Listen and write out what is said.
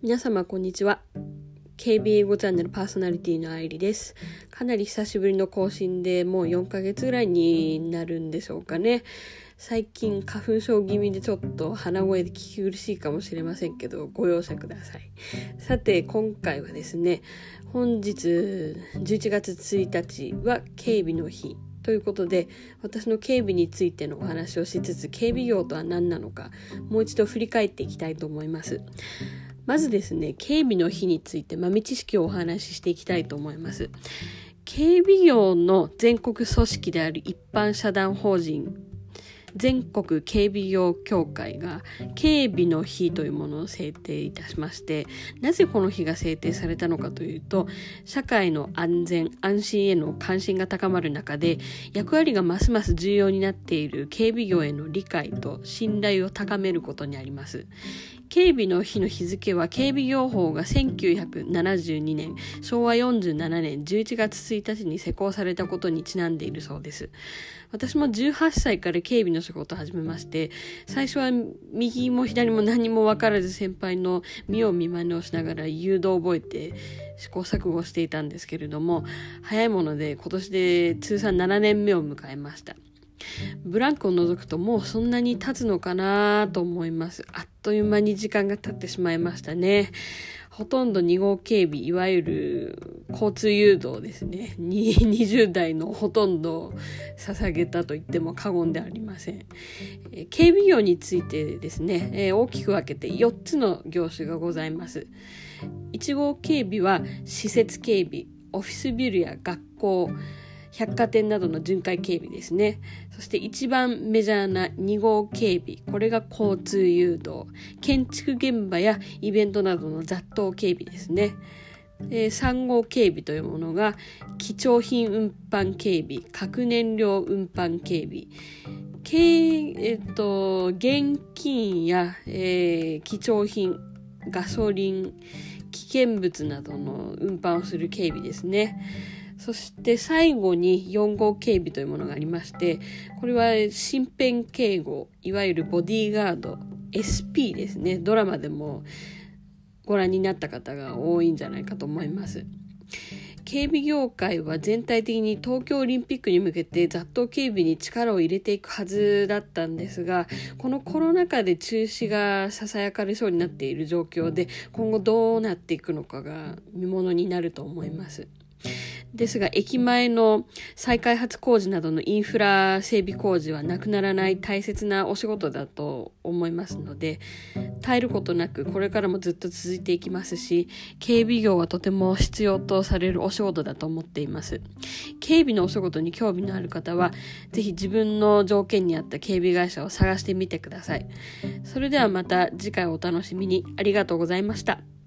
皆様こんにちは。KB 英語チャンネルパーソナリティの愛理です。かなり久しぶりの更新でもう4ヶ月ぐらいになるんでしょうかね。最近花粉症気味でちょっと鼻声で聞き苦しいかもしれませんけどご容赦ください。さて今回はですね本日11月1日は警備の日。ということで私の警備についてのお話をしつつ警備業とは何なのかもう一度振り返っていきたいと思います。まずですね警備の日について豆知識をお話ししていきたいと思います。警備業の全国組織である一般社団法人全国警備業協会が警備の日というものを制定いたしましてなぜこの日が制定されたのかというと社会の安全安心への関心が高まる中で役割がますます重要になっている警備業への理解と信頼を高めることにあります。警備の日の日付は警備業法が1972年昭和47年11月1日に施行されたことにちなんでいるそうです。私も18歳から警備の仕事を始めまして最初は右も左も何も分からず先輩の見よう見まねをしながら誘導を覚えて試行錯誤していたんですけれども早いもので今年で通算7年目を迎えました。ブランクを除くともうそんなに経つのかなと思います。あっという間に時間が経ってしまいましたね。ほとんど2号警備、いわゆる交通誘導ですね。20 代のほとんど捧げたと言っても過言ではありません。警備業についてですね、大きく分けて4つの業種がございます。1号警備は施設警備、オフィスビルや学校、百貨店などの巡回警備ですね。そして一番メジャーな2号警備。これが交通誘導。建築現場やイベントなどの雑踏警備ですね。3号警備というものが貴重品運搬警備、核燃料運搬警備、えっと、現金や、えー、貴重品、ガソリン、危険物などの運搬をする警備ですね。そして最後に4号警備というものがありまして、これは身辺警護、いわゆるボディーガード、SP ですね。ドラマでもご覧になった方が多いんじゃないかと思います。警備業界は全体的に東京オリンピックに向けて雑踏警備に力を入れていくはずだったんですが、このコロナ禍で中止が囁かれそうになっている状況で、今後どうなっていくのかが見ものになると思います。ですが駅前の再開発工事などのインフラ整備工事はなくならない大切なお仕事だと思いますので絶えることなくこれからもずっと続いていきますし警備業はとても必要とされるお仕事だと思っています。警備のお仕事に興味のある方はぜひ自分の条件に合った警備会社を探してみてください。それではまた次回お楽しみに。ありがとうございました。